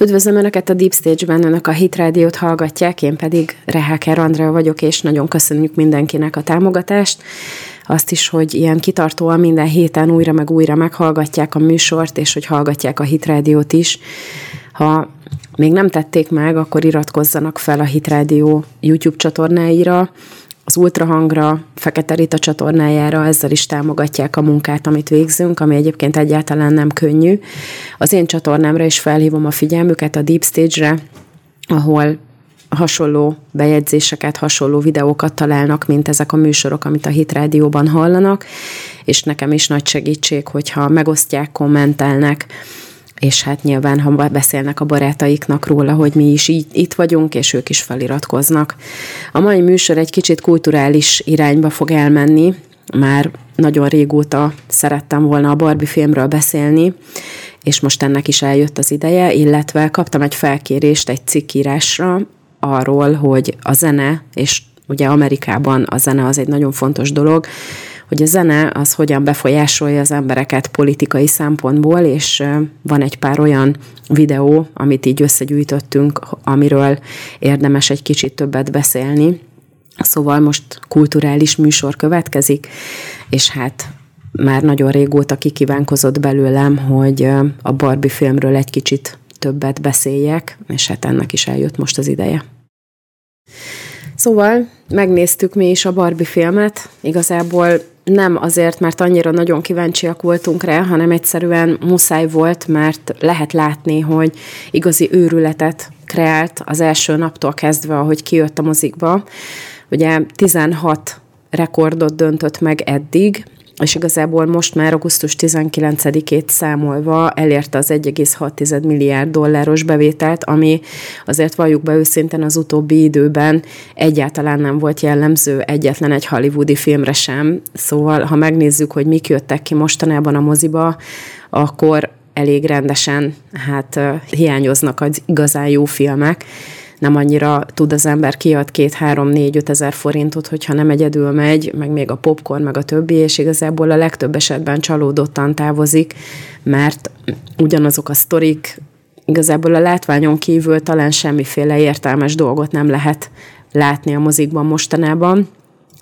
Üdvözlöm Önöket a Deep Stage-ben, Önök a Hit Radio-t hallgatják, én pedig Reháker Andrea vagyok, és nagyon köszönjük mindenkinek a támogatást. Azt is, hogy ilyen kitartóan minden héten újra meg újra meghallgatják a műsort, és hogy hallgatják a Hit Radio-t is. Ha még nem tették meg, akkor iratkozzanak fel a Hit Radio YouTube csatornáira, az Ultrahangra, Fekete Rita csatornájára, ezzel is támogatják a munkát, amit végzünk, ami egyébként egyáltalán nem könnyű. Az én csatornámra is felhívom a figyelmüket a Deep Stage-re, ahol hasonló bejegyzéseket, hasonló videókat találnak, mint ezek a műsorok, amit a Hit Rádióban hallanak, és nekem is nagy segítség, hogyha megosztják, kommentelnek, és hát nyilván, ha beszélnek a barátaiknak róla, hogy mi is így, itt vagyunk, és ők is feliratkoznak. A mai műsor egy kicsit kulturális irányba fog elmenni, már nagyon régóta szerettem volna a Barbie filmről beszélni, és most ennek is eljött az ideje, illetve kaptam egy felkérést egy cikkírásra arról, hogy a zene, és ugye Amerikában a zene az egy nagyon fontos dolog, hogy a zene az hogyan befolyásolja az embereket politikai szempontból, és van egy pár olyan videó, amit így összegyűjtöttünk, amiről érdemes egy kicsit többet beszélni. Szóval most kulturális műsor következik, és hát már nagyon régóta kikívánkozott belőlem, hogy a Barbie filmről egy kicsit többet beszéljek, és hát ennek is eljött most az ideje. Szóval megnéztük mi is a Barbie filmet. Igazából nem azért, mert annyira nagyon kíváncsiak voltunk rá, hanem egyszerűen muszáj volt, mert lehet látni, hogy igazi őrületet kreált az első naptól kezdve, ahogy kijött a mozikba. Ugye 16 rekordot döntött meg eddig, és igazából most már augusztus 19-ét számolva elérte az 1,6 milliárd dolláros bevételt, ami azért valljuk be őszintén az utóbbi időben egyáltalán nem volt jellemző egyetlen egy hollywoodi filmre sem. Szóval, ha megnézzük, hogy mik jöttek ki mostanában a moziba, akkor elég rendesen hát hiányoznak az igazán jó filmek nem annyira tud az ember kiad két, három, négy, öt ezer forintot, hogyha nem egyedül megy, meg még a popcorn, meg a többi, és igazából a legtöbb esetben csalódottan távozik, mert ugyanazok a sztorik, igazából a látványon kívül talán semmiféle értelmes dolgot nem lehet látni a mozikban mostanában.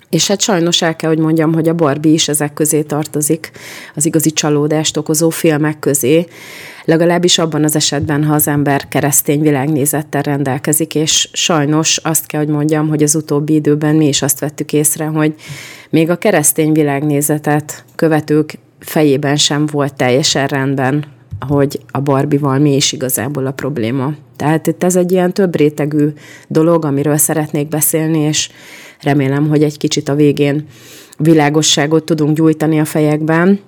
És hát sajnos el kell, hogy mondjam, hogy a Barbie is ezek közé tartozik, az igazi csalódást okozó filmek közé, legalábbis abban az esetben, ha az ember keresztény világnézettel rendelkezik, és sajnos azt kell, hogy mondjam, hogy az utóbbi időben mi is azt vettük észre, hogy még a keresztény világnézetet követők fejében sem volt teljesen rendben, hogy a Barbival mi is igazából a probléma. Tehát itt ez egy ilyen több rétegű dolog, amiről szeretnék beszélni, és remélem, hogy egy kicsit a végén világosságot tudunk gyújtani a fejekben.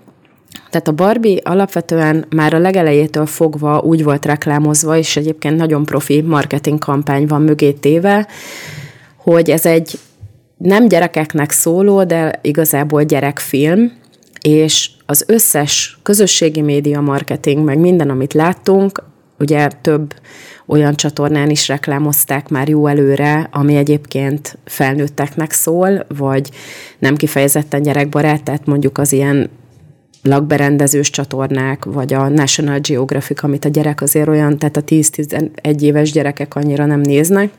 Tehát a Barbie alapvetően már a legelejétől fogva úgy volt reklámozva, és egyébként nagyon profi marketing kampány van mögé téve, hogy ez egy nem gyerekeknek szóló, de igazából gyerekfilm, és az összes közösségi média marketing, meg minden, amit láttunk, ugye több olyan csatornán is reklámozták már jó előre, ami egyébként felnőtteknek szól, vagy nem kifejezetten gyerekbarát, tehát mondjuk az ilyen lakberendezős csatornák, vagy a National Geographic, amit a gyerek azért olyan, tehát a 10-11 éves gyerekek annyira nem néznek.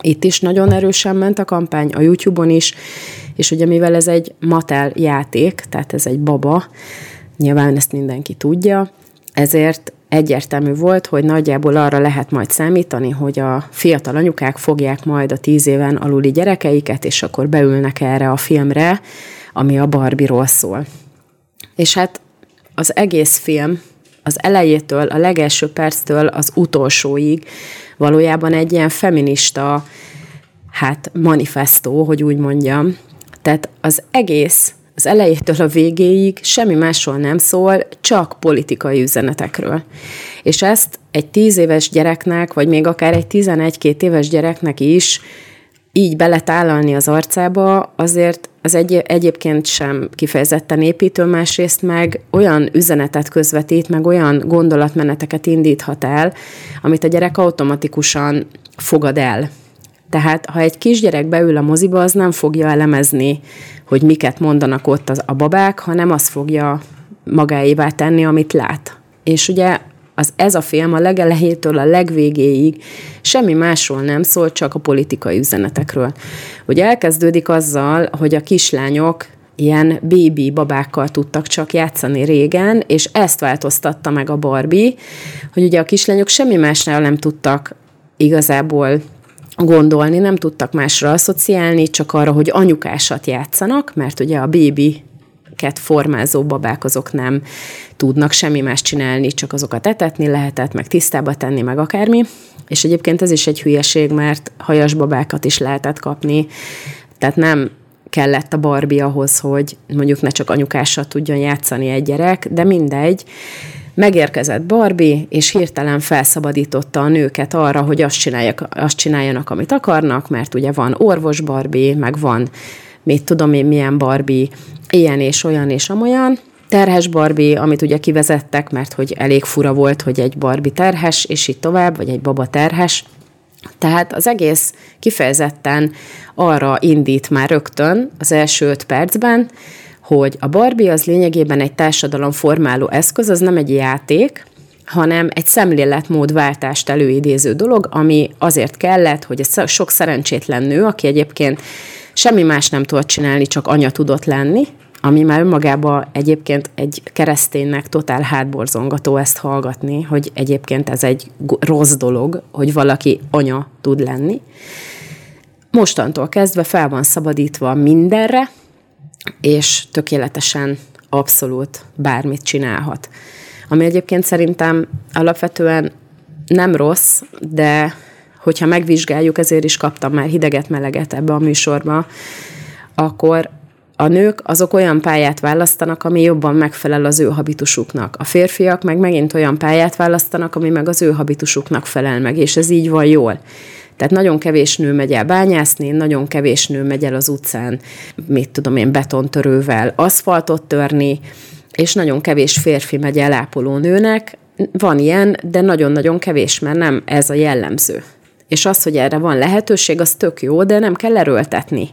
Itt is nagyon erősen ment a kampány, a YouTube-on is, és ugye mivel ez egy Mattel játék, tehát ez egy baba, nyilván ezt mindenki tudja, ezért egyértelmű volt, hogy nagyjából arra lehet majd számítani, hogy a fiatal anyukák fogják majd a tíz éven aluli gyerekeiket, és akkor beülnek erre a filmre, ami a Barbie-ról szól. És hát az egész film az elejétől, a legelső perctől az utolsóig valójában egy ilyen feminista hát manifestó, hogy úgy mondjam. Tehát az egész az elejétől a végéig semmi másról nem szól, csak politikai üzenetekről. És ezt egy tíz éves gyereknek, vagy még akár egy 11-2 éves gyereknek is így beletálalni az arcába, azért az egy, egyébként sem kifejezetten építő, másrészt meg olyan üzenetet közvetít, meg olyan gondolatmeneteket indíthat el, amit a gyerek automatikusan fogad el. Tehát, ha egy kisgyerek beül a moziba, az nem fogja elemezni, hogy miket mondanak ott az, a babák, hanem azt fogja magáévá tenni, amit lát. És ugye az ez a film a legelejétől a legvégéig semmi másról nem szól, csak a politikai üzenetekről. Hogy elkezdődik azzal, hogy a kislányok ilyen bébi babákkal tudtak csak játszani régen, és ezt változtatta meg a Barbie, hogy ugye a kislányok semmi másnál nem tudtak igazából gondolni, nem tudtak másra asszociálni, csak arra, hogy anyukásat játszanak, mert ugye a bébi ket formázó babák azok nem tudnak semmi más csinálni, csak azokat etetni lehetett, meg tisztába tenni, meg akármi. És egyébként ez is egy hülyeség, mert hajas babákat is lehetett kapni, tehát nem kellett a Barbie ahhoz, hogy mondjuk ne csak anyukással tudjon játszani egy gyerek, de mindegy. Megérkezett Barbie, és hirtelen felszabadította a nőket arra, hogy azt, csinálják, azt csináljanak, amit akarnak, mert ugye van orvos Barbie, meg van mit tudom én milyen Barbie, ilyen és olyan és amolyan, terhes Barbie, amit ugye kivezettek, mert hogy elég fura volt, hogy egy Barbie terhes, és így tovább, vagy egy baba terhes. Tehát az egész kifejezetten arra indít már rögtön az első öt percben, hogy a Barbie az lényegében egy társadalom formáló eszköz, az nem egy játék, hanem egy szemléletmódváltást előidéző dolog, ami azért kellett, hogy a sok szerencsétlen nő, aki egyébként semmi más nem tudott csinálni, csak anya tudott lenni, ami már önmagában egyébként egy kereszténynek totál hátborzongató ezt hallgatni, hogy egyébként ez egy rossz dolog, hogy valaki anya tud lenni. Mostantól kezdve fel van szabadítva mindenre, és tökéletesen abszolút bármit csinálhat. Ami egyébként szerintem alapvetően nem rossz, de hogyha megvizsgáljuk, ezért is kaptam már hideget-meleget ebbe a műsorba, akkor a nők azok olyan pályát választanak, ami jobban megfelel az ő habitusuknak. A férfiak meg megint olyan pályát választanak, ami meg az ő habitusuknak felel meg, és ez így van jól. Tehát nagyon kevés nő megy el bányászni, nagyon kevés nő megy el az utcán, mit tudom én, betontörővel aszfaltot törni, és nagyon kevés férfi megy el ápoló nőnek. Van ilyen, de nagyon-nagyon kevés, mert nem ez a jellemző. És az, hogy erre van lehetőség, az tök jó, de nem kell erőltetni.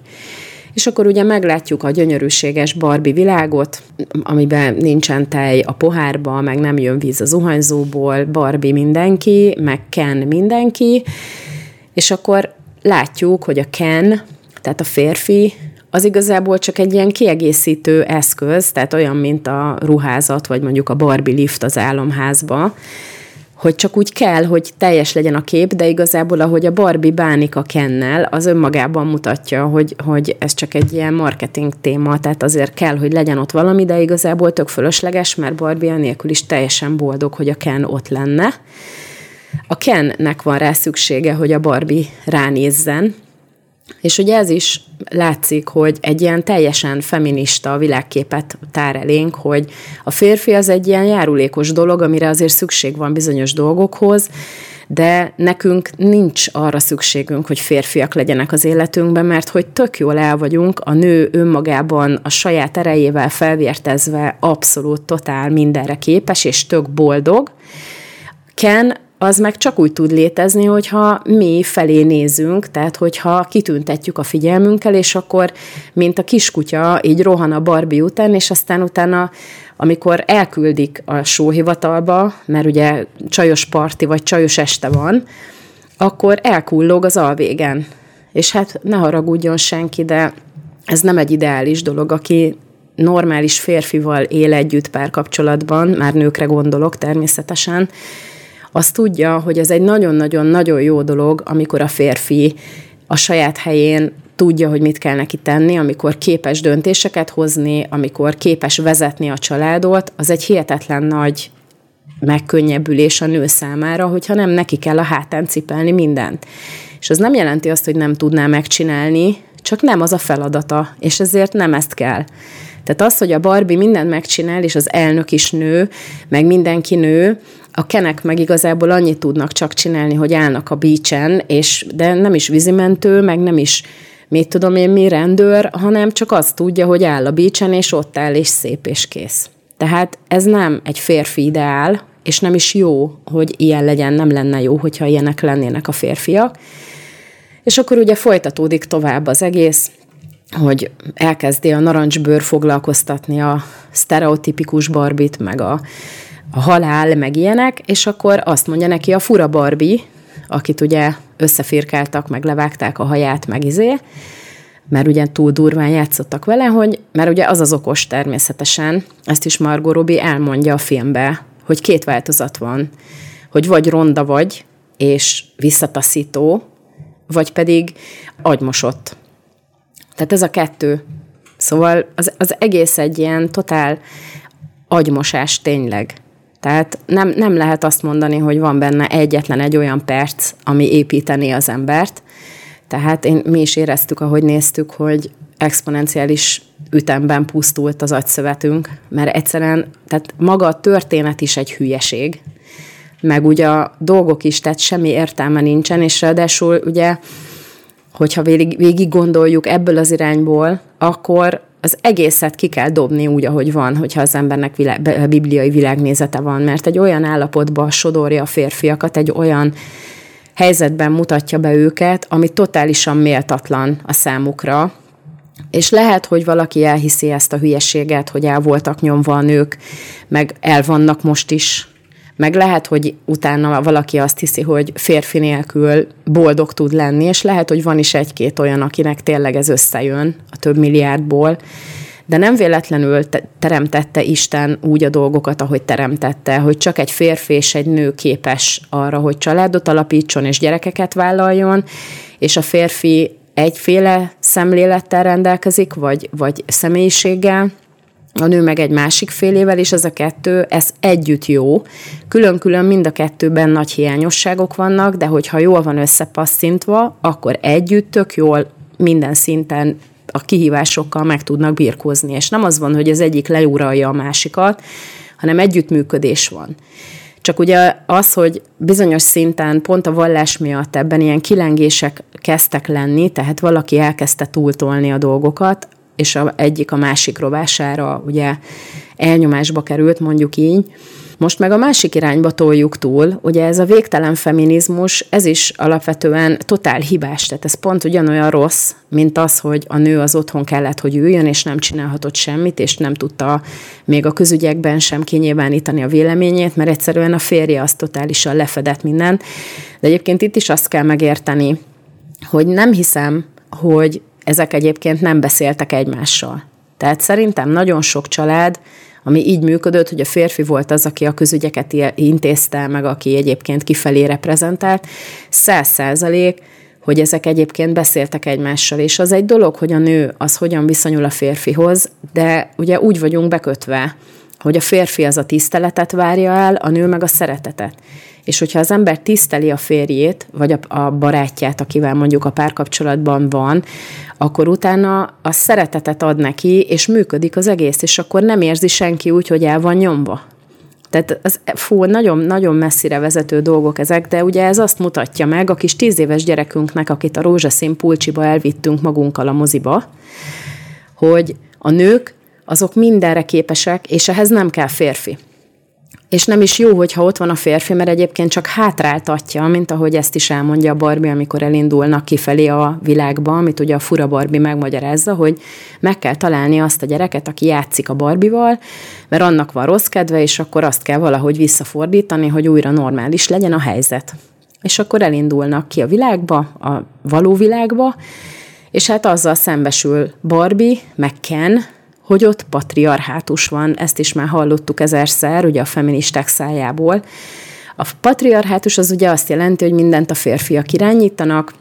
És akkor ugye meglátjuk a gyönyörűséges Barbie világot, amiben nincsen tej a pohárba, meg nem jön víz a zuhanyzóból, Barbie mindenki, meg Ken mindenki, és akkor látjuk, hogy a Ken, tehát a férfi, az igazából csak egy ilyen kiegészítő eszköz, tehát olyan, mint a ruházat, vagy mondjuk a Barbie lift az álomházba, hogy csak úgy kell, hogy teljes legyen a kép, de igazából ahogy a Barbie bánik a Kennel, az önmagában mutatja, hogy, hogy ez csak egy ilyen marketing téma, tehát azért kell, hogy legyen ott valami, de igazából tök fölösleges, mert Barbie nélkül is teljesen boldog, hogy a Ken ott lenne. A Kennek van rá szüksége, hogy a Barbie ránézzen, és ugye ez is látszik, hogy egy ilyen teljesen feminista világképet tár elénk, hogy a férfi az egy ilyen járulékos dolog, amire azért szükség van bizonyos dolgokhoz, de nekünk nincs arra szükségünk, hogy férfiak legyenek az életünkben, mert hogy tök jól el vagyunk, a nő önmagában a saját erejével felvértezve abszolút totál mindenre képes, és tök boldog. Ken az meg csak úgy tud létezni, hogyha mi felé nézünk, tehát hogyha kitüntetjük a figyelmünkkel, és akkor, mint a kiskutya, így rohan a Barbie után, és aztán utána, amikor elküldik a sóhivatalba, mert ugye csajos parti vagy csajos este van, akkor elkullog az alvégen. És hát ne haragudjon senki, de ez nem egy ideális dolog, aki normális férfival él együtt párkapcsolatban, már nőkre gondolok természetesen, az tudja, hogy ez egy nagyon-nagyon-nagyon jó dolog, amikor a férfi a saját helyén tudja, hogy mit kell neki tenni, amikor képes döntéseket hozni, amikor képes vezetni a családot, az egy hihetetlen nagy megkönnyebbülés a nő számára, hogyha nem neki kell a hátán cipelni mindent. És az nem jelenti azt, hogy nem tudná megcsinálni, csak nem az a feladata, és ezért nem ezt kell. Tehát az, hogy a Barbie mindent megcsinál, és az elnök is nő, meg mindenki nő, a kenek meg igazából annyit tudnak csak csinálni, hogy állnak a beachen, és, de nem is vízimentő, meg nem is mit tudom én mi rendőr, hanem csak azt tudja, hogy áll a beachen, és ott áll, és szép, és kész. Tehát ez nem egy férfi ideál, és nem is jó, hogy ilyen legyen, nem lenne jó, hogyha ilyenek lennének a férfiak. És akkor ugye folytatódik tovább az egész, hogy elkezdi a narancsbőr foglalkoztatni a sztereotipikus barbit, meg a a halál, meg ilyenek, és akkor azt mondja neki a fura Barbie, akit ugye összefirkáltak, meg levágták a haját, meg izé, mert ugye túl durván játszottak vele, hogy, mert ugye az az okos természetesen, ezt is Margot Robbie elmondja a filmbe, hogy két változat van, hogy vagy ronda vagy, és visszataszító, vagy pedig agymosott. Tehát ez a kettő. Szóval az, az egész egy ilyen totál agymosás tényleg. Tehát nem, nem lehet azt mondani, hogy van benne egyetlen egy olyan perc, ami építeni az embert. Tehát én, mi is éreztük, ahogy néztük, hogy exponenciális ütemben pusztult az agyszövetünk, mert egyszerűen, tehát maga a történet is egy hülyeség, meg ugye a dolgok is, tehát semmi értelme nincsen, és ráadásul ugye, hogyha végig, végig gondoljuk ebből az irányból, akkor az egészet ki kell dobni úgy, ahogy van, hogyha az embernek világ, bibliai világnézete van, mert egy olyan állapotba sodorja a férfiakat, egy olyan helyzetben mutatja be őket, ami totálisan méltatlan a számukra, és lehet, hogy valaki elhiszi ezt a hülyeséget, hogy el voltak nyomva a nők, meg el vannak most is, meg lehet, hogy utána valaki azt hiszi, hogy férfi nélkül boldog tud lenni, és lehet, hogy van is egy-két olyan, akinek tényleg ez összejön a több milliárdból, de nem véletlenül teremtette Isten úgy a dolgokat, ahogy teremtette, hogy csak egy férfi és egy nő képes arra, hogy családot alapítson és gyerekeket vállaljon, és a férfi egyféle szemlélettel rendelkezik, vagy, vagy személyiséggel, a nő meg egy másik félével, és ez a kettő, ez együtt jó. Külön-külön mind a kettőben nagy hiányosságok vannak, de hogyha jól van összepasszintva, akkor együtt tök jól minden szinten a kihívásokkal meg tudnak birkózni. És nem az van, hogy az egyik leuralja a másikat, hanem együttműködés van. Csak ugye az, hogy bizonyos szinten pont a vallás miatt ebben ilyen kilengések kezdtek lenni, tehát valaki elkezdte túltolni a dolgokat, és a, egyik a másik rovására ugye elnyomásba került, mondjuk így. Most meg a másik irányba toljuk túl, ugye ez a végtelen feminizmus, ez is alapvetően totál hibás, tehát ez pont ugyanolyan rossz, mint az, hogy a nő az otthon kellett, hogy üljön, és nem csinálhatott semmit, és nem tudta még a közügyekben sem kinyilvánítani a véleményét, mert egyszerűen a férje az totálisan lefedett mindent. De egyébként itt is azt kell megérteni, hogy nem hiszem, hogy ezek egyébként nem beszéltek egymással. Tehát szerintem nagyon sok család, ami így működött, hogy a férfi volt az, aki a közügyeket intézte, meg aki egyébként kifelé reprezentált, száz százalék, hogy ezek egyébként beszéltek egymással, és az egy dolog, hogy a nő az hogyan viszonyul a férfihoz, de ugye úgy vagyunk bekötve, hogy a férfi az a tiszteletet várja el, a nő meg a szeretetet. És hogyha az ember tiszteli a férjét, vagy a, a barátját, akivel mondjuk a párkapcsolatban van, akkor utána a szeretetet ad neki, és működik az egész, és akkor nem érzi senki úgy, hogy el van nyomva. Tehát az, fú, nagyon, nagyon messzire vezető dolgok ezek, de ugye ez azt mutatja meg a kis tíz éves gyerekünknek, akit a rózsaszín pulcsiba elvittünk magunkkal a moziba, hogy a nők azok mindenre képesek, és ehhez nem kell férfi. És nem is jó, hogyha ott van a férfi, mert egyébként csak hátráltatja, mint ahogy ezt is elmondja a Barbie, amikor elindulnak kifelé a világba, amit ugye a fura Barbie megmagyarázza, hogy meg kell találni azt a gyereket, aki játszik a Barbival, mert annak van rossz kedve, és akkor azt kell valahogy visszafordítani, hogy újra normális legyen a helyzet. És akkor elindulnak ki a világba, a való világba, és hát azzal szembesül Barbie, meg Ken, hogy ott patriarhátus van, ezt is már hallottuk ezerszer, ugye a feministák szájából. A patriarhátus az ugye azt jelenti, hogy mindent a férfiak irányítanak,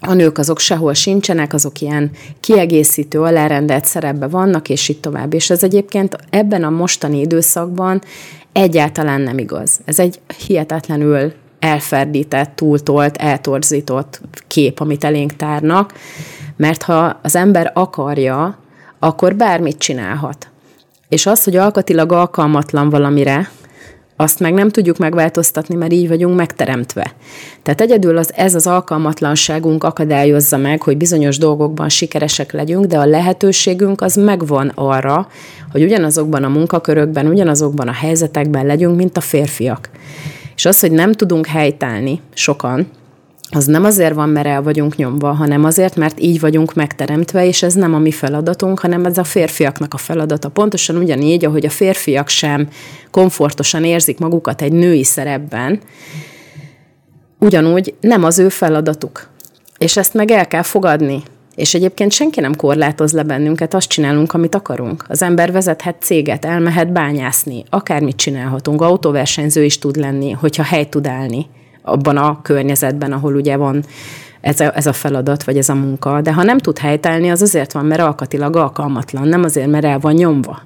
a nők azok sehol sincsenek, azok ilyen kiegészítő, alárendelt szerepbe vannak, és így tovább. És ez egyébként ebben a mostani időszakban egyáltalán nem igaz. Ez egy hihetetlenül elferdített, túltolt, eltorzított kép, amit elénk tárnak, mert ha az ember akarja, akkor bármit csinálhat. És az, hogy alkatilag alkalmatlan valamire, azt meg nem tudjuk megváltoztatni, mert így vagyunk megteremtve. Tehát egyedül az, ez az alkalmatlanságunk akadályozza meg, hogy bizonyos dolgokban sikeresek legyünk, de a lehetőségünk az megvan arra, hogy ugyanazokban a munkakörökben, ugyanazokban a helyzetekben legyünk, mint a férfiak. És az, hogy nem tudunk helytállni sokan, az nem azért van, mert el vagyunk nyomva, hanem azért, mert így vagyunk megteremtve, és ez nem a mi feladatunk, hanem ez a férfiaknak a feladata. Pontosan ugyanígy, ahogy a férfiak sem komfortosan érzik magukat egy női szerepben, ugyanúgy nem az ő feladatuk. És ezt meg el kell fogadni. És egyébként senki nem korlátoz le bennünket, azt csinálunk, amit akarunk. Az ember vezethet céget, elmehet bányászni, akármit csinálhatunk, autóversenyző is tud lenni, hogyha hely tud állni abban a környezetben, ahol ugye van ez a, ez a feladat, vagy ez a munka. De ha nem tud helytállni, az azért van, mert alkatilag alkalmatlan, nem azért, mert el van nyomva.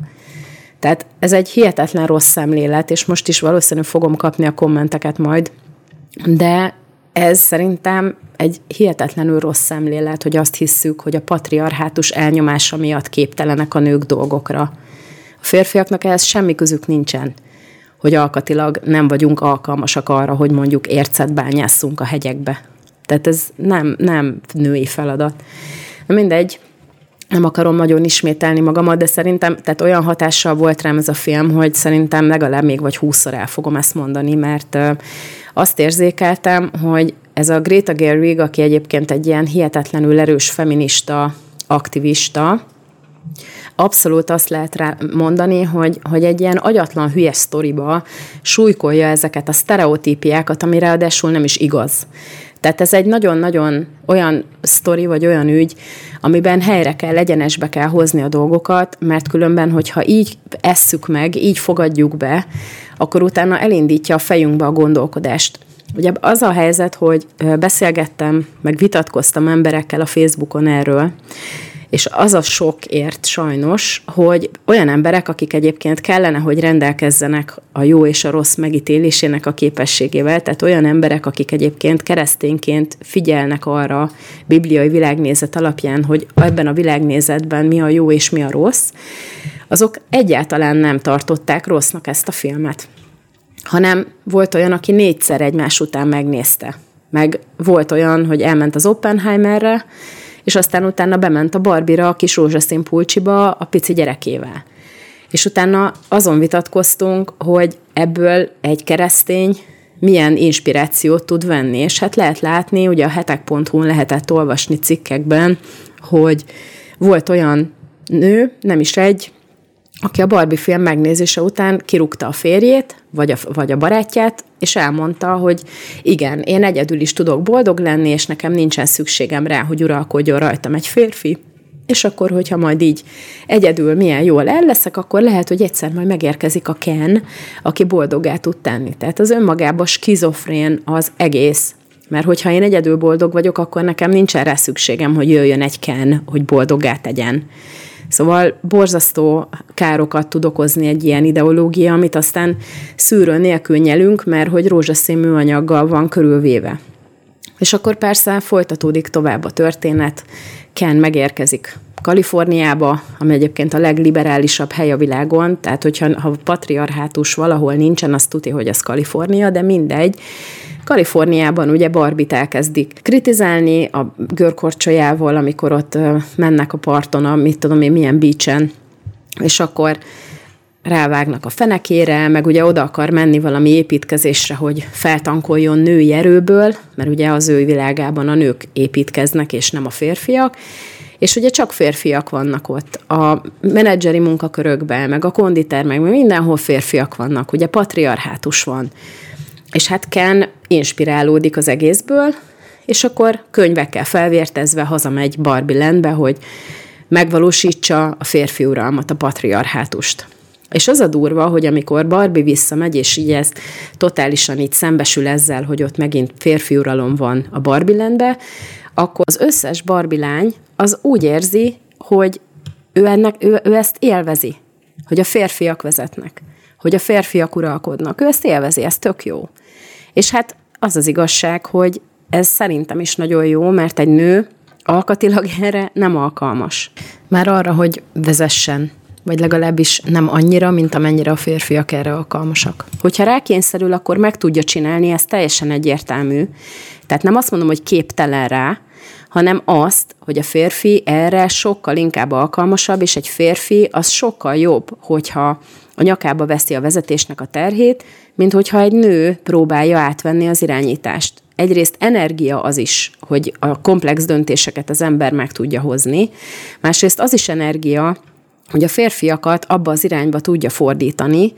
Tehát ez egy hihetetlen rossz szemlélet, és most is valószínűleg fogom kapni a kommenteket majd, de ez szerintem egy hihetetlenül rossz szemlélet, hogy azt hisszük, hogy a patriarhátus elnyomása miatt képtelenek a nők dolgokra. A férfiaknak ehhez semmi közük nincsen hogy alkatilag nem vagyunk alkalmasak arra, hogy mondjuk ércet bányásszunk a hegyekbe. Tehát ez nem, nem női feladat. Na mindegy, nem akarom nagyon ismételni magamat, de szerintem, tehát olyan hatással volt rám ez a film, hogy szerintem legalább még vagy húszszor el fogom ezt mondani, mert azt érzékeltem, hogy ez a Greta Gerwig, aki egyébként egy ilyen hihetetlenül erős feminista aktivista, abszolút azt lehet rá mondani, hogy, hogy egy ilyen agyatlan hülye sztoriba súlykolja ezeket a sztereotípiákat, ami ráadásul nem is igaz. Tehát ez egy nagyon-nagyon olyan sztori, vagy olyan ügy, amiben helyre kell, legyenesbe kell hozni a dolgokat, mert különben, hogyha így esszük meg, így fogadjuk be, akkor utána elindítja a fejünkbe a gondolkodást. Ugye az a helyzet, hogy beszélgettem, meg vitatkoztam emberekkel a Facebookon erről, és az a sok ért sajnos, hogy olyan emberek, akik egyébként kellene, hogy rendelkezzenek a jó és a rossz megítélésének a képességével, tehát olyan emberek, akik egyébként keresztényként figyelnek arra bibliai világnézet alapján, hogy ebben a világnézetben mi a jó és mi a rossz, azok egyáltalán nem tartották rossznak ezt a filmet. Hanem volt olyan, aki négyszer egymás után megnézte. Meg volt olyan, hogy elment az Oppenheimerre, és aztán utána bement a Barbira a kis rózsaszín pulcsiba a pici gyerekével. És utána azon vitatkoztunk, hogy ebből egy keresztény milyen inspirációt tud venni. És hát lehet látni, ugye a hetek.hu-n lehetett olvasni cikkekben, hogy volt olyan nő, nem is egy, aki a Barbie film megnézése után kirúgta a férjét, vagy a, vagy a barátját, és elmondta, hogy igen, én egyedül is tudok boldog lenni, és nekem nincsen szükségem rá, hogy uralkodjon rajtam egy férfi, és akkor, hogyha majd így egyedül milyen jól el leszek, akkor lehet, hogy egyszer majd megérkezik a Ken, aki boldogá tud tenni. Tehát az önmagában skizofrén az egész. Mert hogyha én egyedül boldog vagyok, akkor nekem nincsen rá szükségem, hogy jöjjön egy Ken, hogy boldogá tegyen. Szóval borzasztó károkat tud okozni egy ilyen ideológia, amit aztán szűrő nélkül nyelünk, mert hogy rózsaszín műanyaggal van körülvéve. És akkor persze folytatódik tovább a történet. Ken megérkezik Kaliforniába, ami egyébként a legliberálisabb hely a világon, tehát hogyha ha patriarhátus valahol nincsen, azt tudja, hogy az Kalifornia, de mindegy. Kaliforniában ugye Barbit elkezdik kritizálni a görkorcsolyával, amikor ott mennek a parton, a, mit tudom én, milyen beachen, és akkor rávágnak a fenekére, meg ugye oda akar menni valami építkezésre, hogy feltankoljon női erőből, mert ugye az ő világában a nők építkeznek, és nem a férfiak, és ugye csak férfiak vannak ott. A menedzseri munkakörökben, meg a konditer, meg mindenhol férfiak vannak, ugye patriarhátus van. És hát Ken inspirálódik az egészből, és akkor könyvekkel felvértezve hazamegy Barbie Landbe, hogy megvalósítsa a férfi uralmat, a patriarhátust. És az a durva, hogy amikor Barbie visszamegy, és így ez totálisan így szembesül ezzel, hogy ott megint férfi uralom van a Barbie Landbe, akkor az összes Barbie lány az úgy érzi, hogy ő, ennek, ő, ő ezt élvezi, hogy a férfiak vezetnek, hogy a férfiak uralkodnak. Ő ezt élvezi, ez tök jó. És hát az az igazság, hogy ez szerintem is nagyon jó, mert egy nő alkatilag erre nem alkalmas. Már arra, hogy vezessen, vagy legalábbis nem annyira, mint amennyire a férfiak erre alkalmasak. Hogyha rákényszerül, akkor meg tudja csinálni, ez teljesen egyértelmű. Tehát nem azt mondom, hogy képtelen rá, hanem azt, hogy a férfi erre sokkal inkább alkalmasabb, és egy férfi az sokkal jobb, hogyha a nyakába veszi a vezetésnek a terhét, mint hogyha egy nő próbálja átvenni az irányítást. egyrészt energia az is, hogy a komplex döntéseket az ember meg tudja hozni, másrészt az is energia, hogy a férfiakat abba az irányba tudja fordítani,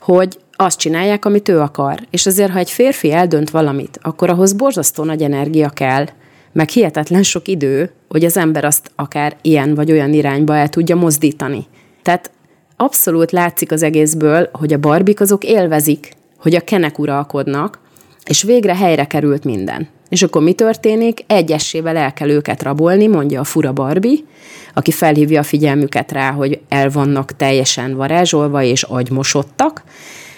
hogy azt csinálják, amit ő akar. És azért, ha egy férfi eldönt valamit, akkor ahhoz borzasztó nagy energia kell, meg hihetetlen sok idő, hogy az ember azt akár ilyen vagy olyan irányba el tudja mozdítani. Tehát abszolút látszik az egészből, hogy a barbik azok élvezik, hogy a kenek uralkodnak, és végre helyre került minden. És akkor mi történik? Egyessével el kell őket rabolni, mondja a fura Barbie, aki felhívja a figyelmüket rá, hogy el vannak teljesen varázsolva és agymosottak.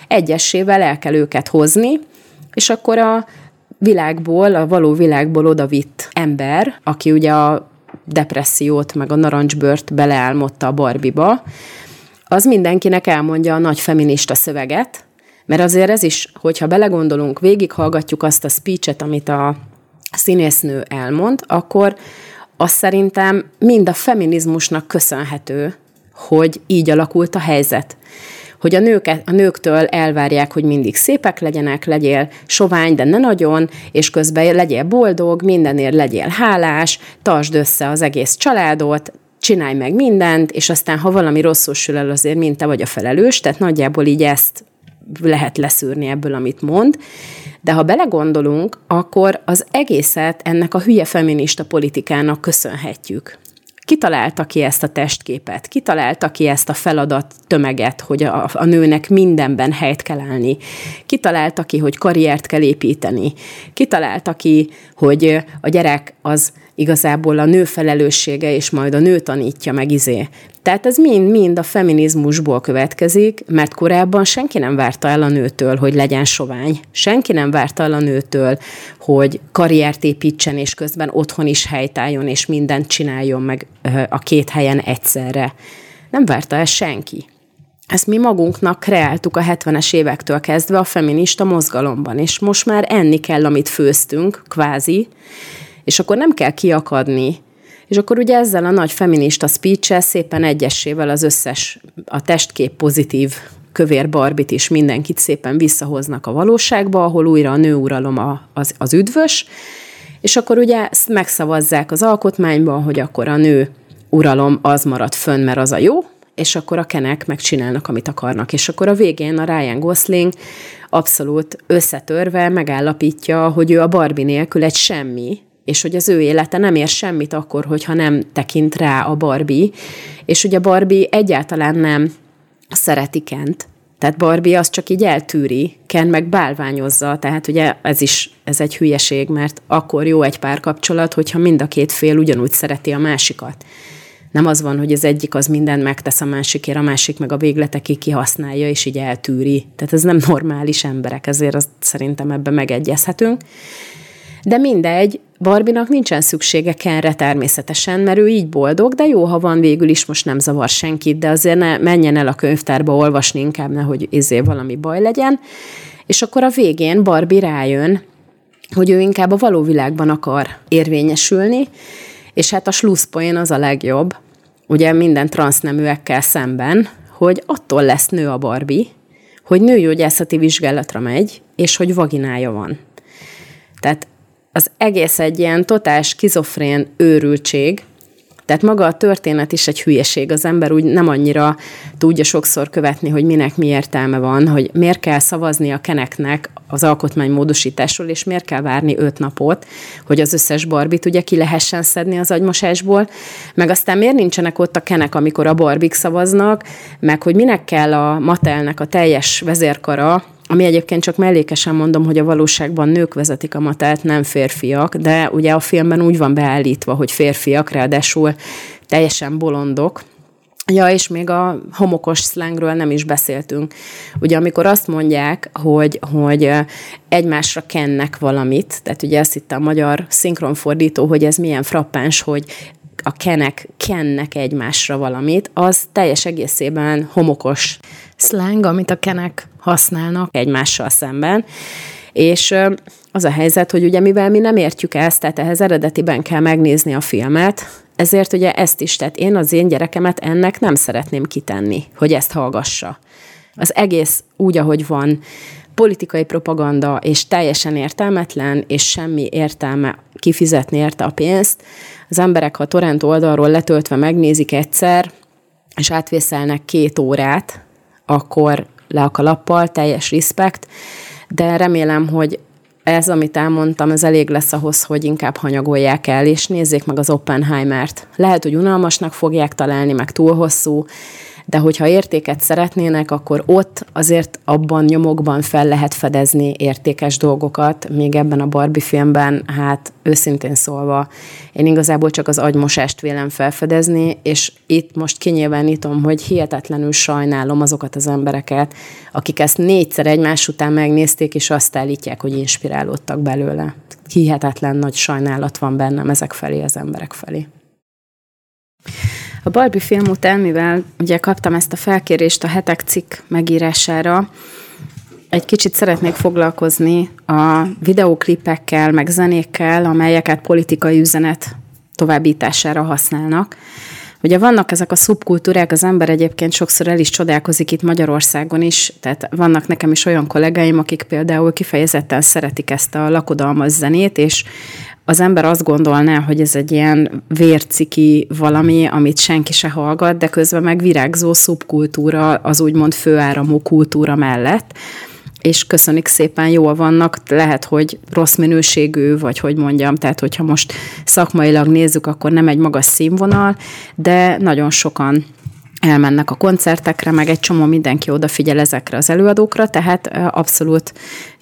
Egyessével el kell őket hozni, és akkor a világból, a való világból odavitt ember, aki ugye a depressziót, meg a narancsbört beleálmodta a Barbiba, az mindenkinek elmondja a nagy feminista szöveget, mert azért ez is, hogyha belegondolunk, végighallgatjuk azt a speechet, amit a színésznő elmond, akkor azt szerintem mind a feminizmusnak köszönhető, hogy így alakult a helyzet. Hogy a, nőket, a nőktől elvárják, hogy mindig szépek legyenek, legyél sovány, de ne nagyon, és közben legyél boldog, mindenért legyél hálás, tartsd össze az egész családot, csinálj meg mindent, és aztán, ha valami rosszul sül el, azért mint te vagy a felelős, tehát nagyjából így ezt lehet leszűrni ebből, amit mond. De ha belegondolunk, akkor az egészet ennek a hülye feminista politikának köszönhetjük. Kitalálta ki ezt a testképet, kitalálta ki ezt a feladat tömeget, hogy a, a nőnek mindenben helyt kell állni, kitalálta ki, hogy karriert kell építeni, kitalálta ki, hogy a gyerek az igazából a nő felelőssége, és majd a nő tanítja meg izé. Tehát ez mind-mind a feminizmusból következik, mert korábban senki nem várta el a nőtől, hogy legyen sovány. Senki nem várta el a nőtől, hogy karriert építsen, és közben otthon is helytálljon, és mindent csináljon meg a két helyen egyszerre. Nem várta el senki. Ezt mi magunknak kreáltuk a 70-es évektől kezdve a feminista mozgalomban, és most már enni kell, amit főztünk, kvázi, és akkor nem kell kiakadni, és akkor ugye ezzel a nagy feminista speech szépen egyessével az összes, a testkép pozitív kövér barbit is mindenkit szépen visszahoznak a valóságba, ahol újra a nőuralom a, az, az üdvös, és akkor ugye ezt megszavazzák az alkotmányban, hogy akkor a nő uralom az marad fönn, mert az a jó, és akkor a kenek megcsinálnak, amit akarnak. És akkor a végén a Ryan Gosling abszolút összetörve megállapítja, hogy ő a Barbie nélkül egy semmi, és hogy az ő élete nem ér semmit akkor, hogyha nem tekint rá a Barbie, és ugye Barbie egyáltalán nem szereti Kent, tehát Barbie az csak így eltűri, Ken meg bálványozza, tehát ugye ez is, ez egy hülyeség, mert akkor jó egy párkapcsolat, hogyha mind a két fél ugyanúgy szereti a másikat. Nem az van, hogy az egyik az mindent megtesz a másikért, a másik meg a végletekig kihasználja, és így eltűri. Tehát ez nem normális emberek, ezért azt szerintem ebben megegyezhetünk. De mindegy, Barbinak nincsen szüksége Kenre természetesen, mert ő így boldog, de jó, ha van végül is, most nem zavar senkit, de azért ne menjen el a könyvtárba olvasni inkább, nehogy izé valami baj legyen. És akkor a végén Barbie rájön, hogy ő inkább a való világban akar érvényesülni, és hát a slusszpoén az a legjobb, ugye minden transzneműekkel szemben, hogy attól lesz nő a Barbie, hogy nőgyógyászati vizsgálatra megy, és hogy vaginája van. Tehát az egész egy ilyen totál skizofrén őrültség, tehát maga a történet is egy hülyeség. Az ember úgy nem annyira tudja sokszor követni, hogy minek mi értelme van, hogy miért kell szavazni a keneknek az alkotmánymódosításról, és miért kell várni öt napot, hogy az összes barbit ugye ki lehessen szedni az agymosásból, meg aztán miért nincsenek ott a kenek, amikor a barbik szavaznak, meg hogy minek kell a Matelnek a teljes vezérkara, ami egyébként csak mellékesen mondom, hogy a valóságban nők vezetik a matát, nem férfiak, de ugye a filmben úgy van beállítva, hogy férfiak, ráadásul teljesen bolondok, Ja, és még a homokos szlengről nem is beszéltünk. Ugye amikor azt mondják, hogy, hogy egymásra kennek valamit, tehát ugye ezt itt a magyar szinkronfordító, hogy ez milyen frappáns, hogy a kenek kennek egymásra valamit, az teljes egészében homokos slang, amit a kenek használnak egymással szemben. És az a helyzet, hogy ugye mivel mi nem értjük ezt, tehát ehhez eredetiben kell megnézni a filmet, ezért ugye ezt is, tehát én az én gyerekemet ennek nem szeretném kitenni, hogy ezt hallgassa. Az egész úgy, ahogy van, politikai propaganda, és teljesen értelmetlen, és semmi értelme kifizetni érte a pénzt. Az emberek, ha torrent oldalról letöltve megnézik egyszer, és átvészelnek két órát, akkor le a kalappal, teljes respekt, de remélem, hogy ez, amit elmondtam, ez elég lesz ahhoz, hogy inkább hanyagolják el, és nézzék meg az Oppenheimert. Lehet, hogy unalmasnak fogják találni, meg túl hosszú, de hogyha értéket szeretnének, akkor ott azért abban nyomokban fel lehet fedezni értékes dolgokat, még ebben a Barbie filmben, hát őszintén szólva, én igazából csak az agymosást vélem felfedezni, és itt most kinyilvánítom, hogy hihetetlenül sajnálom azokat az embereket, akik ezt négyszer egymás után megnézték, és azt állítják, hogy inspirálódtak belőle. Hihetetlen nagy sajnálat van bennem ezek felé, az emberek felé. A Barbie film után, mivel ugye kaptam ezt a felkérést a hetek cikk megírására, egy kicsit szeretnék foglalkozni a videóklipekkel, meg zenékkel, amelyeket politikai üzenet továbbítására használnak. Ugye vannak ezek a szubkultúrák, az ember egyébként sokszor el is csodálkozik itt Magyarországon is, tehát vannak nekem is olyan kollégáim, akik például kifejezetten szeretik ezt a lakodalmas zenét, és az ember azt gondolná, hogy ez egy ilyen vérciki valami, amit senki se hallgat, de közben meg virágzó szubkultúra az úgymond főáramú kultúra mellett. És köszönik szépen, jól vannak, lehet, hogy rossz minőségű, vagy hogy mondjam, tehát hogyha most szakmailag nézzük, akkor nem egy magas színvonal, de nagyon sokan elmennek a koncertekre, meg egy csomó mindenki odafigyel ezekre az előadókra, tehát abszolút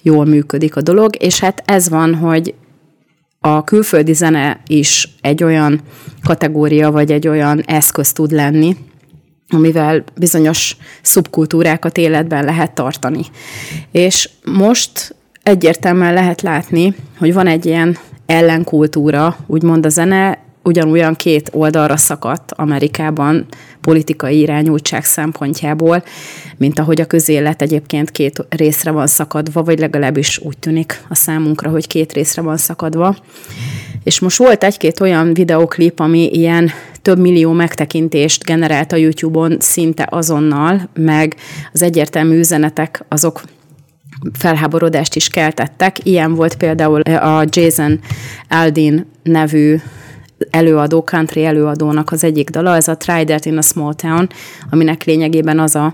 jól működik a dolog, és hát ez van, hogy a külföldi zene is egy olyan kategória, vagy egy olyan eszköz tud lenni, amivel bizonyos szubkultúrákat életben lehet tartani. És most egyértelműen lehet látni, hogy van egy ilyen ellenkultúra, úgymond a zene ugyanolyan két oldalra szakadt Amerikában politikai irányultság szempontjából, mint ahogy a közélet egyébként két részre van szakadva, vagy legalábbis úgy tűnik a számunkra, hogy két részre van szakadva. És most volt egy-két olyan videoklip, ami ilyen több millió megtekintést generált a YouTube-on szinte azonnal, meg az egyértelmű üzenetek azok felháborodást is keltettek. Ilyen volt például a Jason Aldin nevű előadó, country előadónak az egyik dala, ez a That in a Small Town, aminek lényegében az a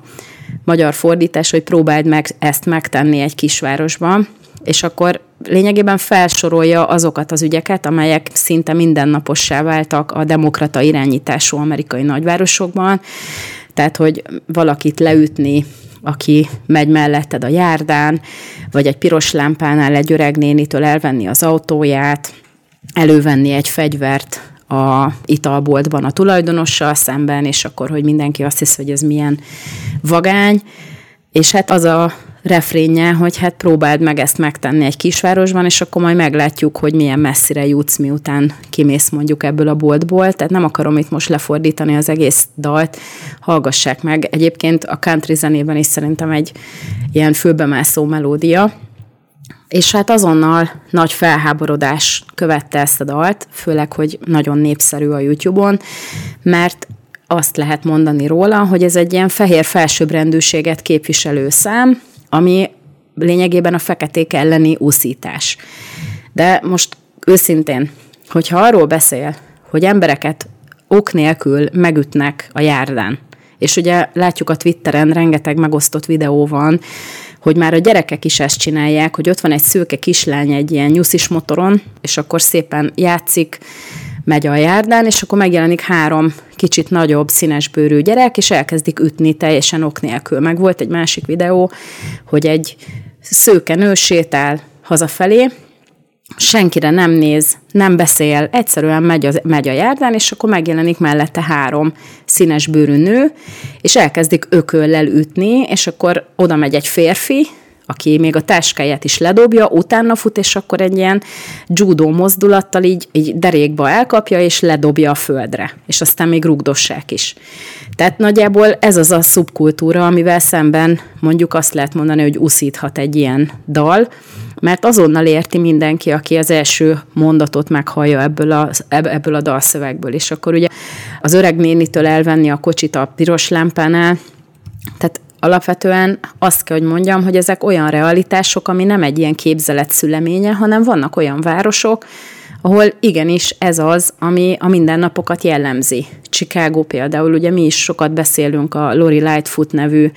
magyar fordítás, hogy próbáld meg ezt megtenni egy kisvárosban, és akkor lényegében felsorolja azokat az ügyeket, amelyek szinte mindennapossá váltak a demokrata irányítású amerikai nagyvárosokban, tehát, hogy valakit leütni, aki megy melletted a járdán, vagy egy piros lámpánál egy öreg nénitől elvenni az autóját, elővenni egy fegyvert a italboltban a tulajdonossal szemben, és akkor, hogy mindenki azt hiszi, hogy ez milyen vagány, és hát az a refrénje, hogy hát próbáld meg ezt megtenni egy kisvárosban, és akkor majd meglátjuk, hogy milyen messzire jutsz, miután kimész mondjuk ebből a boltból. Tehát nem akarom itt most lefordítani az egész dalt, hallgassák meg. Egyébként a country zenében is szerintem egy ilyen főbemászó melódia, és hát azonnal nagy felháborodás követte ezt a dalt, főleg, hogy nagyon népszerű a YouTube-on, mert azt lehet mondani róla, hogy ez egy ilyen fehér felsőbbrendűséget képviselő szám, ami lényegében a feketék elleni úszítás. De most őszintén, hogyha arról beszél, hogy embereket ok nélkül megütnek a járdán, és ugye látjuk a Twitteren, rengeteg megosztott videó van, hogy már a gyerekek is ezt csinálják, hogy ott van egy szőke kislány egy ilyen nyuszis motoron, és akkor szépen játszik, megy a járdán, és akkor megjelenik három kicsit nagyobb színesbőrű gyerek, és elkezdik ütni teljesen ok nélkül. Meg volt egy másik videó, hogy egy szőke nő sétál hazafelé, senkire nem néz, nem beszél, egyszerűen megy a, megy a járdán, és akkor megjelenik mellette három színes bőrű nő, és elkezdik ököllel ütni, és akkor oda megy egy férfi, aki még a táskáját is ledobja, utána fut, és akkor egy ilyen judó mozdulattal így, így derékba elkapja, és ledobja a földre. És aztán még rugdossák is. Tehát nagyjából ez az a szubkultúra, amivel szemben mondjuk azt lehet mondani, hogy uszíthat egy ilyen dal, mert azonnal érti mindenki, aki az első mondatot meghallja ebből a, ebből a dalszövegből. És akkor ugye az öreg nénitől elvenni a kocsit a piros lámpánál, tehát alapvetően azt kell, hogy mondjam, hogy ezek olyan realitások, ami nem egy ilyen képzelet szüleménye, hanem vannak olyan városok, ahol igenis ez az, ami a mindennapokat jellemzi. Chicago például, ugye mi is sokat beszélünk a Lori Lightfoot nevű,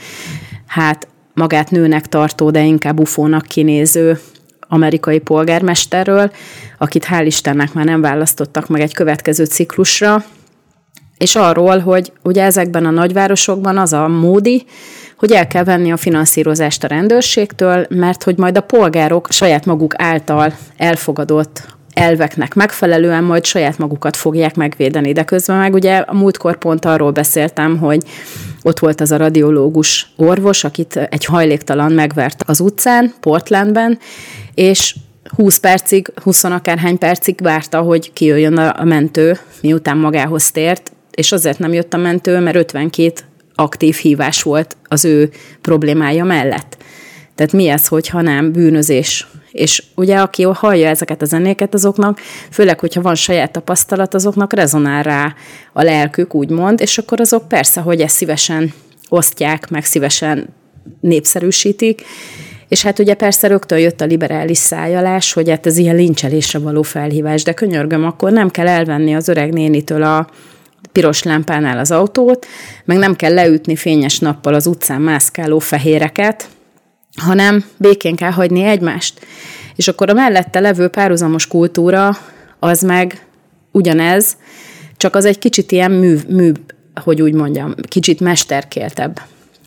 hát magát nőnek tartó, de inkább ufónak kinéző amerikai polgármesterről, akit hál' Istennek már nem választottak meg egy következő ciklusra, és arról, hogy ugye ezekben a nagyvárosokban az a módi, hogy el kell venni a finanszírozást a rendőrségtől, mert hogy majd a polgárok saját maguk által elfogadott elveknek megfelelően majd saját magukat fogják megvédeni. De közben meg ugye a múltkor pont arról beszéltem, hogy ott volt az a radiológus orvos, akit egy hajléktalan megvert az utcán, Portlandben, és 20 percig, 20 akárhány percig várta, hogy kijöjjön a mentő, miután magához tért, és azért nem jött a mentő, mert 52 aktív hívás volt az ő problémája mellett. Tehát mi ez, hogyha nem bűnözés? És ugye, aki hallja ezeket a zenéket, azoknak, főleg, hogyha van saját tapasztalat, azoknak rezonál rá a lelkük, úgymond, és akkor azok persze, hogy ezt szívesen osztják, meg szívesen népszerűsítik, és hát ugye persze rögtön jött a liberális szájalás, hogy hát ez ilyen lincselésre való felhívás, de könyörgöm, akkor nem kell elvenni az öreg nénitől a piros lámpánál az autót, meg nem kell leütni fényes nappal az utcán mászkáló fehéreket, hanem békén kell hagyni egymást. És akkor a mellette levő párhuzamos kultúra az meg ugyanez, csak az egy kicsit ilyen mű, mű hogy úgy mondjam, kicsit mesterkéltebb.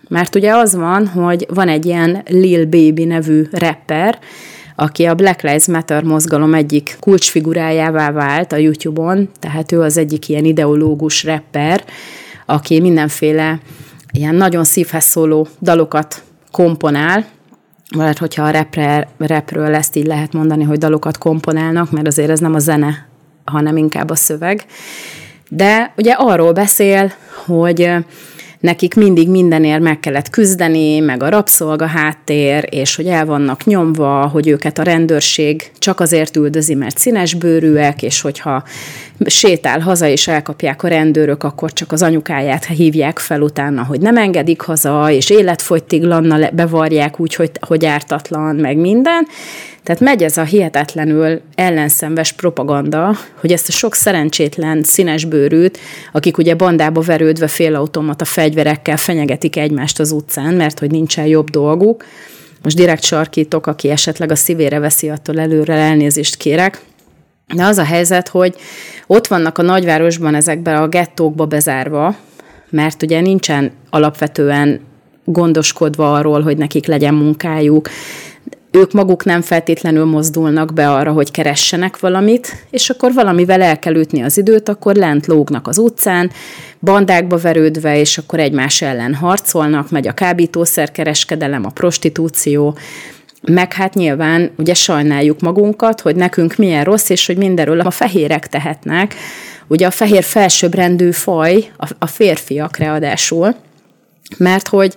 Mert ugye az van, hogy van egy ilyen Lil Baby nevű rapper, aki a Black Lives Matter mozgalom egyik kulcsfigurájává vált a YouTube-on, tehát ő az egyik ilyen ideológus rapper, aki mindenféle ilyen nagyon szívhez szóló dalokat komponál, vagy hogyha a repre, repről ezt így lehet mondani, hogy dalokat komponálnak, mert azért ez nem a zene, hanem inkább a szöveg. De ugye arról beszél, hogy nekik mindig mindenért meg kellett küzdeni, meg a rabszolga háttér, és hogy el vannak nyomva, hogy őket a rendőrség csak azért üldözi, mert színesbőrűek, és hogyha sétál haza, és elkapják a rendőrök, akkor csak az anyukáját hívják fel utána, hogy nem engedik haza, és életfogytiglannal bevarják úgy, hogy, hogy ártatlan, meg minden. Tehát megy ez a hihetetlenül ellenszenves propaganda, hogy ezt a sok szerencsétlen színesbőrűt, akik ugye bandába verődve félautomata fegyverekkel fenyegetik egymást az utcán, mert hogy nincsen jobb dolguk. Most direkt sarkítok, aki esetleg a szívére veszi, attól előre elnézést kérek. De az a helyzet, hogy ott vannak a nagyvárosban ezekben a gettókba bezárva, mert ugye nincsen alapvetően gondoskodva arról, hogy nekik legyen munkájuk, ők maguk nem feltétlenül mozdulnak be arra, hogy keressenek valamit, és akkor valamivel el kell ütni az időt, akkor lent lógnak az utcán, bandákba verődve, és akkor egymás ellen harcolnak, megy a kábítószerkereskedelem, a prostitúció, meg hát nyilván ugye sajnáljuk magunkat, hogy nekünk milyen rossz, és hogy mindenről a fehérek tehetnek. Ugye a fehér felsőbbrendű faj, a férfiak ráadásul, mert hogy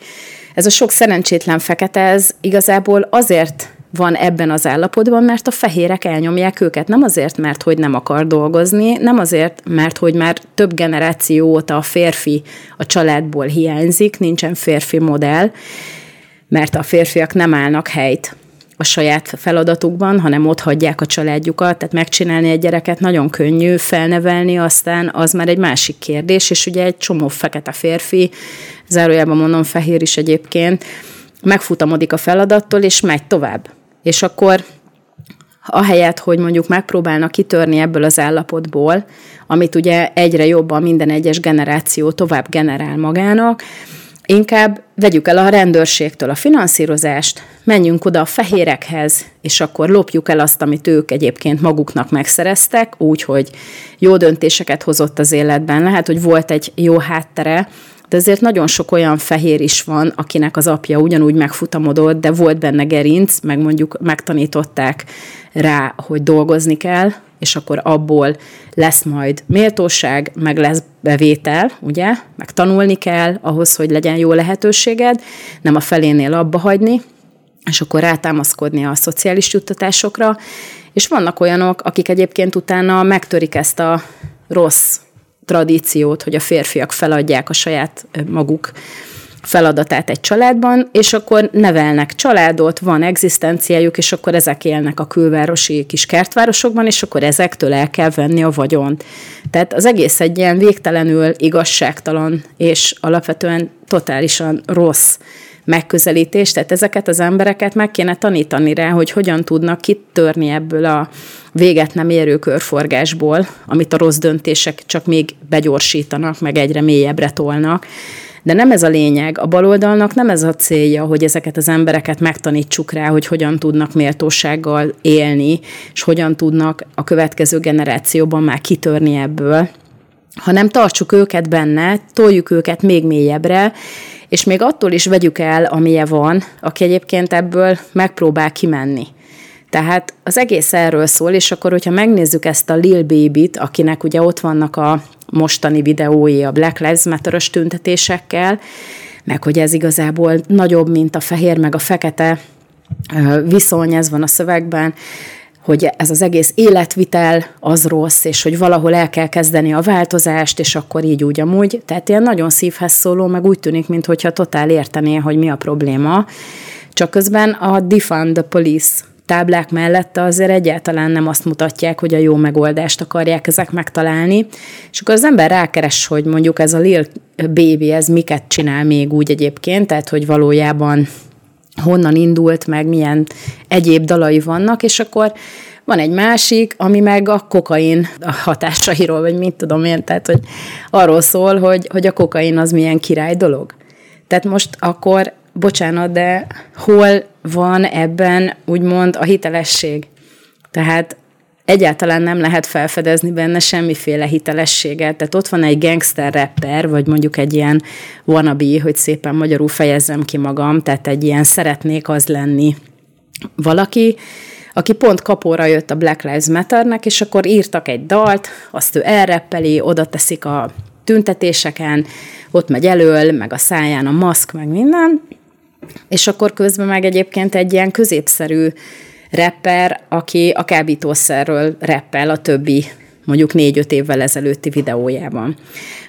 ez a sok szerencsétlen fekete, ez igazából azért van ebben az állapotban, mert a fehérek elnyomják őket. Nem azért, mert hogy nem akar dolgozni, nem azért, mert hogy már több generáció óta a férfi a családból hiányzik, nincsen férfi modell, mert a férfiak nem állnak helyt a saját feladatukban, hanem ott hagyják a családjukat, tehát megcsinálni egy gyereket nagyon könnyű, felnevelni aztán az már egy másik kérdés, és ugye egy csomó fekete férfi, zárójában mondom fehér is egyébként, megfutamodik a feladattól, és megy tovább. És akkor ahelyett, hogy mondjuk megpróbálnak kitörni ebből az állapotból, amit ugye egyre jobban minden egyes generáció tovább generál magának, Inkább vegyük el a rendőrségtől a finanszírozást, menjünk oda a fehérekhez, és akkor lopjuk el azt, amit ők egyébként maguknak megszereztek, úgy, hogy jó döntéseket hozott az életben. Lehet, hogy volt egy jó háttere, de azért nagyon sok olyan fehér is van, akinek az apja ugyanúgy megfutamodott, de volt benne gerinc, meg mondjuk megtanították rá, hogy dolgozni kell, és akkor abból lesz majd méltóság, meg lesz bevétel, ugye, meg tanulni kell ahhoz, hogy legyen jó lehetőséged, nem a felénél abba hagyni, és akkor rátámaszkodni a szociális juttatásokra, és vannak olyanok, akik egyébként utána megtörik ezt a rossz tradíciót, hogy a férfiak feladják a saját maguk feladatát egy családban, és akkor nevelnek családot, van egzisztenciájuk, és akkor ezek élnek a külvárosi kis kertvárosokban, és akkor ezektől el kell venni a vagyont. Tehát az egész egy ilyen végtelenül igazságtalan, és alapvetően totálisan rossz megközelítés, tehát ezeket az embereket meg kéne tanítani rá, hogy hogyan tudnak kitörni ebből a véget nem érő körforgásból, amit a rossz döntések csak még begyorsítanak, meg egyre mélyebbre tolnak. De nem ez a lényeg. A baloldalnak nem ez a célja, hogy ezeket az embereket megtanítsuk rá, hogy hogyan tudnak méltósággal élni, és hogyan tudnak a következő generációban már kitörni ebből, hanem tartsuk őket benne, toljuk őket még mélyebbre, és még attól is vegyük el, amilye van, aki egyébként ebből megpróbál kimenni. Tehát az egész erről szól, és akkor, hogyha megnézzük ezt a Lil Baby-t, akinek ugye ott vannak a mostani videói a Black Lives matter tüntetésekkel, meg hogy ez igazából nagyobb, mint a fehér meg a fekete viszony, ez van a szövegben, hogy ez az egész életvitel az rossz, és hogy valahol el kell kezdeni a változást, és akkor így úgy amúgy. Tehát ilyen nagyon szívhez szóló, meg úgy tűnik, mintha totál értené, hogy mi a probléma. Csak közben a defund the police táblák mellette azért egyáltalán nem azt mutatják, hogy a jó megoldást akarják ezek megtalálni. És akkor az ember rákeres, hogy mondjuk ez a Lil Baby, ez miket csinál még úgy egyébként, tehát hogy valójában honnan indult, meg milyen egyéb dalai vannak, és akkor van egy másik, ami meg a kokain hatásairól, vagy mit tudom én, tehát hogy arról szól, hogy, hogy a kokain az milyen király dolog. Tehát most akkor, bocsánat, de hol van ebben úgymond a hitelesség? Tehát egyáltalán nem lehet felfedezni benne semmiféle hitelességet. Tehát ott van egy gangster rapper, vagy mondjuk egy ilyen wannabe, hogy szépen magyarul fejezzem ki magam, tehát egy ilyen szeretnék az lenni valaki, aki pont kapóra jött a Black Lives Matternek, és akkor írtak egy dalt, azt ő elreppeli, oda teszik a tüntetéseken, ott megy elől, meg a száján a maszk, meg minden, és akkor közben meg egyébként egy ilyen középszerű rapper, aki a kábítószerről rappel a többi mondjuk négy-öt évvel ezelőtti videójában.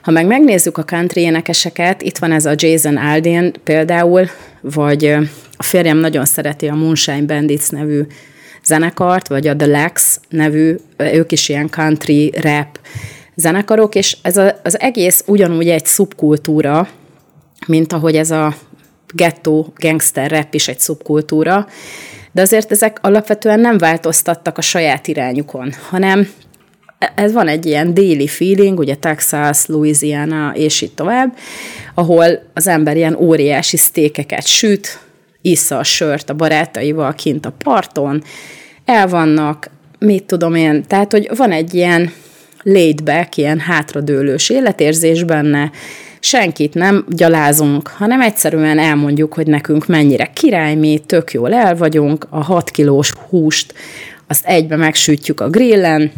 Ha meg megnézzük a country énekeseket, itt van ez a Jason Aldean például, vagy a férjem nagyon szereti a Moonshine Bandits nevű zenekart, vagy a The Lex nevű, ők is ilyen country rap zenekarok, és ez a, az egész ugyanúgy egy szubkultúra, mint ahogy ez a ghetto gangster rap is egy szubkultúra, de azért ezek alapvetően nem változtattak a saját irányukon, hanem ez van egy ilyen déli feeling, ugye Texas, Louisiana és így tovább, ahol az ember ilyen óriási sztékeket süt, issza a sört a barátaival kint a parton, el vannak, mit tudom én, tehát, hogy van egy ilyen laid back, ilyen hátradőlős életérzés benne, senkit nem gyalázunk, hanem egyszerűen elmondjuk, hogy nekünk mennyire király, mi tök jól el vagyunk, a 6 kilós húst azt egybe megsütjük a grillen,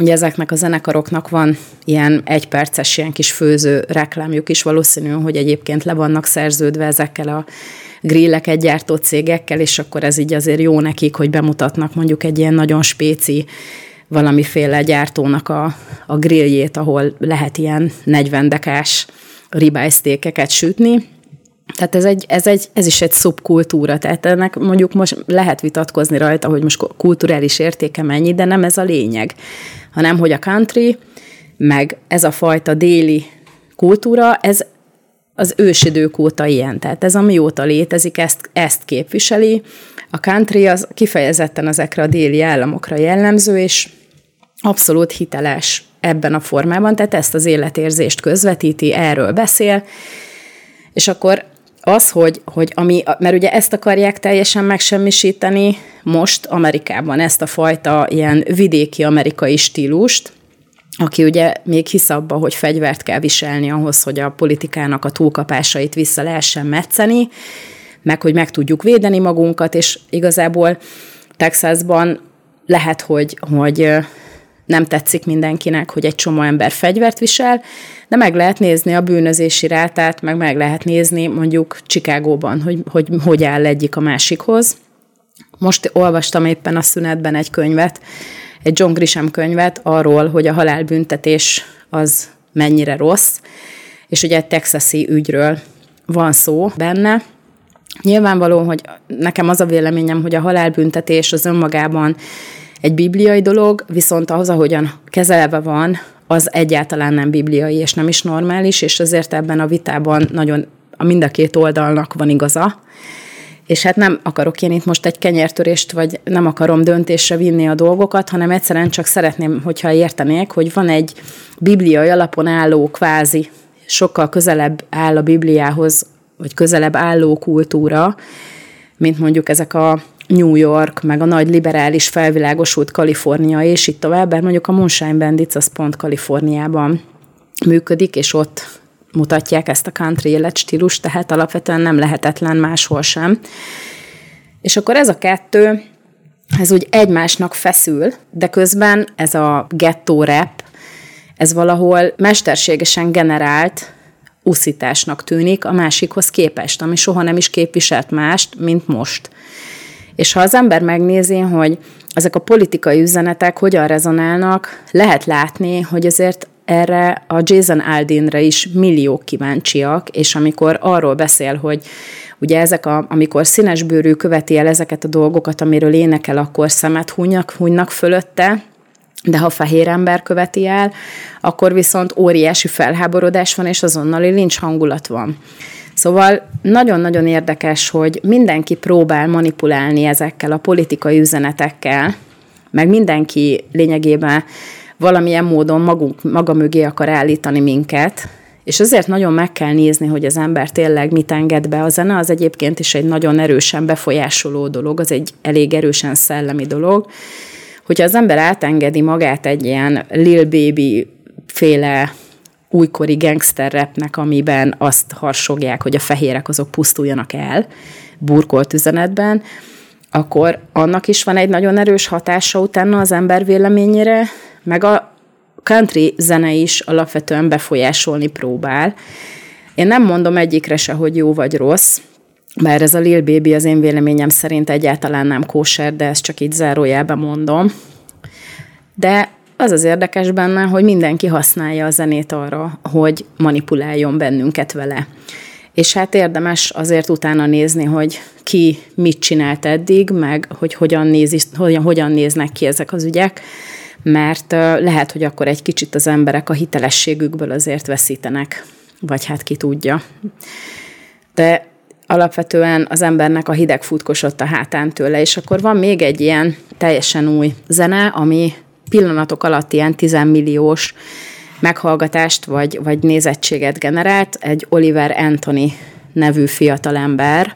Ugye ezeknek a zenekaroknak van ilyen egyperces ilyen kis főző reklámjuk is, valószínű, hogy egyébként le vannak szerződve ezekkel a grilleket gyártó cégekkel, és akkor ez így azért jó nekik, hogy bemutatnak mondjuk egy ilyen nagyon spéci valamiféle gyártónak a, a grilljét, ahol lehet ilyen 40 dekás ribájsztékeket sütni, tehát ez, egy, ez, egy, ez is egy szubkultúra, tehát ennek mondjuk most lehet vitatkozni rajta, hogy most kulturális értéke mennyi, de nem ez a lényeg, hanem hogy a country, meg ez a fajta déli kultúra, ez az ősidők óta ilyen, tehát ez amióta létezik, ezt, ezt képviseli. A country az kifejezetten ezekre a déli államokra jellemző, és abszolút hiteles ebben a formában, tehát ezt az életérzést közvetíti, erről beszél, és akkor az, hogy, hogy ami, mert ugye ezt akarják teljesen megsemmisíteni most Amerikában, ezt a fajta ilyen vidéki amerikai stílust, aki ugye még hisz abba, hogy fegyvert kell viselni ahhoz, hogy a politikának a túlkapásait vissza lehessen metszeni, meg hogy meg tudjuk védeni magunkat, és igazából Texasban lehet, hogy, hogy nem tetszik mindenkinek, hogy egy csomó ember fegyvert visel, de meg lehet nézni a bűnözési rátát, meg meg lehet nézni mondjuk Csikágóban, hogy, hogy hogy áll egyik a másikhoz. Most olvastam éppen a szünetben egy könyvet, egy John Grisham könyvet arról, hogy a halálbüntetés az mennyire rossz, és ugye egy texasi ügyről van szó benne. Nyilvánvaló, hogy nekem az a véleményem, hogy a halálbüntetés az önmagában egy bibliai dolog, viszont az, ahogyan kezelve van, az egyáltalán nem bibliai és nem is normális, és azért ebben a vitában nagyon a mind a két oldalnak van igaza. És hát nem akarok én itt most egy kenyértörést, vagy nem akarom döntésre vinni a dolgokat, hanem egyszerűen csak szeretném, hogyha értenék, hogy van egy bibliai alapon álló kvázi, sokkal közelebb áll a Bibliához, vagy közelebb álló kultúra, mint mondjuk ezek a New York, meg a nagy liberális felvilágosult Kalifornia, és itt tovább, mert mondjuk a Moonshine Bandits az pont Kaliforniában működik, és ott mutatják ezt a country életstílus, tehát alapvetően nem lehetetlen máshol sem. És akkor ez a kettő, ez úgy egymásnak feszül, de közben ez a ghetto rap, ez valahol mesterségesen generált uszításnak tűnik a másikhoz képest, ami soha nem is képviselt mást, mint most. És ha az ember megnézi, hogy ezek a politikai üzenetek hogyan rezonálnak, lehet látni, hogy azért erre a Jason Aldinre is milliók kíváncsiak, és amikor arról beszél, hogy ugye ezek, a, amikor színesbőrű követi el ezeket a dolgokat, amiről énekel, akkor szemet hunynak, hunynak fölötte, de ha fehér ember követi el, akkor viszont óriási felháborodás van, és azonnali lincs hangulat van. Szóval nagyon-nagyon érdekes, hogy mindenki próbál manipulálni ezekkel a politikai üzenetekkel, meg mindenki lényegében valamilyen módon magunk, maga mögé akar állítani minket, és azért nagyon meg kell nézni, hogy az ember tényleg mit enged be. A zene az egyébként is egy nagyon erősen befolyásoló dolog, az egy elég erősen szellemi dolog. Hogyha az ember átengedi magát egy ilyen Lil Baby féle újkori gangster rapnek, amiben azt harsogják, hogy a fehérek azok pusztuljanak el, burkolt üzenetben, akkor annak is van egy nagyon erős hatása utána az ember véleményére, meg a country zene is alapvetően befolyásolni próbál. Én nem mondom egyikre se, hogy jó vagy rossz, bár ez a Lil Baby az én véleményem szerint egyáltalán nem kóser, de ezt csak így zárójelben mondom. De az az érdekes benne, hogy mindenki használja a zenét arra, hogy manipuláljon bennünket vele. És hát érdemes azért utána nézni, hogy ki mit csinált eddig, meg hogy hogyan, nézi, hogyan, hogyan néznek ki ezek az ügyek, mert lehet, hogy akkor egy kicsit az emberek a hitelességükből azért veszítenek, vagy hát ki tudja. De alapvetően az embernek a hideg futkosott a hátán tőle, és akkor van még egy ilyen teljesen új zene, ami pillanatok alatt ilyen 10 milliós meghallgatást vagy, vagy nézettséget generált. Egy Oliver Anthony nevű fiatalember,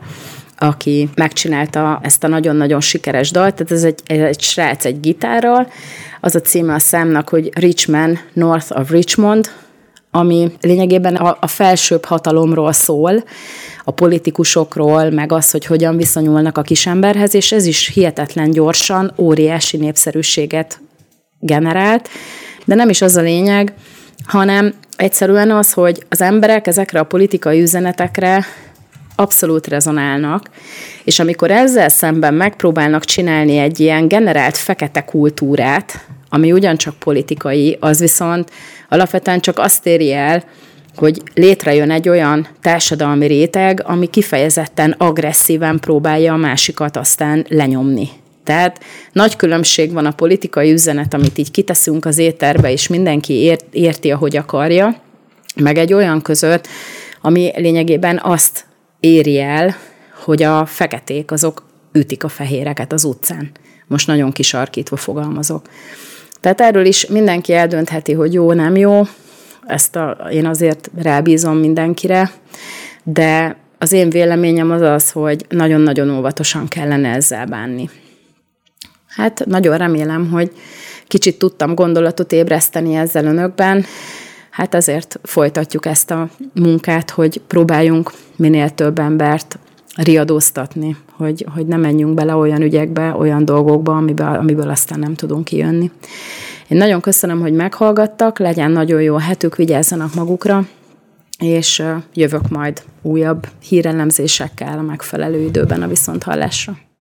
aki megcsinálta ezt a nagyon-nagyon sikeres dalt, tehát ez egy, egy srác egy gitárral, az a címe a számnak, hogy Richmond, North of Richmond, ami lényegében a, a felsőbb hatalomról szól, a politikusokról, meg az, hogy hogyan viszonyulnak a kisemberhez, és ez is hihetetlen gyorsan óriási népszerűséget generált, de nem is az a lényeg, hanem egyszerűen az, hogy az emberek ezekre a politikai üzenetekre abszolút rezonálnak, és amikor ezzel szemben megpróbálnak csinálni egy ilyen generált fekete kultúrát, ami ugyancsak politikai, az viszont alapvetően csak azt éri el, hogy létrejön egy olyan társadalmi réteg, ami kifejezetten agresszíven próbálja a másikat aztán lenyomni. Tehát nagy különbség van a politikai üzenet, amit így kiteszünk az éterbe, és mindenki ért, érti, ahogy akarja, meg egy olyan között, ami lényegében azt éri el, hogy a feketék azok ütik a fehéreket az utcán. Most nagyon kisarkítva fogalmazok. Tehát erről is mindenki eldöntheti, hogy jó, nem jó. Ezt a, én azért rábízom mindenkire, de az én véleményem az az, hogy nagyon-nagyon óvatosan kellene ezzel bánni. Hát nagyon remélem, hogy kicsit tudtam gondolatot ébreszteni ezzel önökben. Hát ezért folytatjuk ezt a munkát, hogy próbáljunk minél több embert riadóztatni, hogy, hogy ne menjünk bele olyan ügyekbe, olyan dolgokba, amiből, amiből aztán nem tudunk kijönni. Én nagyon köszönöm, hogy meghallgattak, legyen nagyon jó hetük, vigyázzanak magukra, és jövök majd újabb hírelemzésekkel a megfelelő időben a viszonthallásra.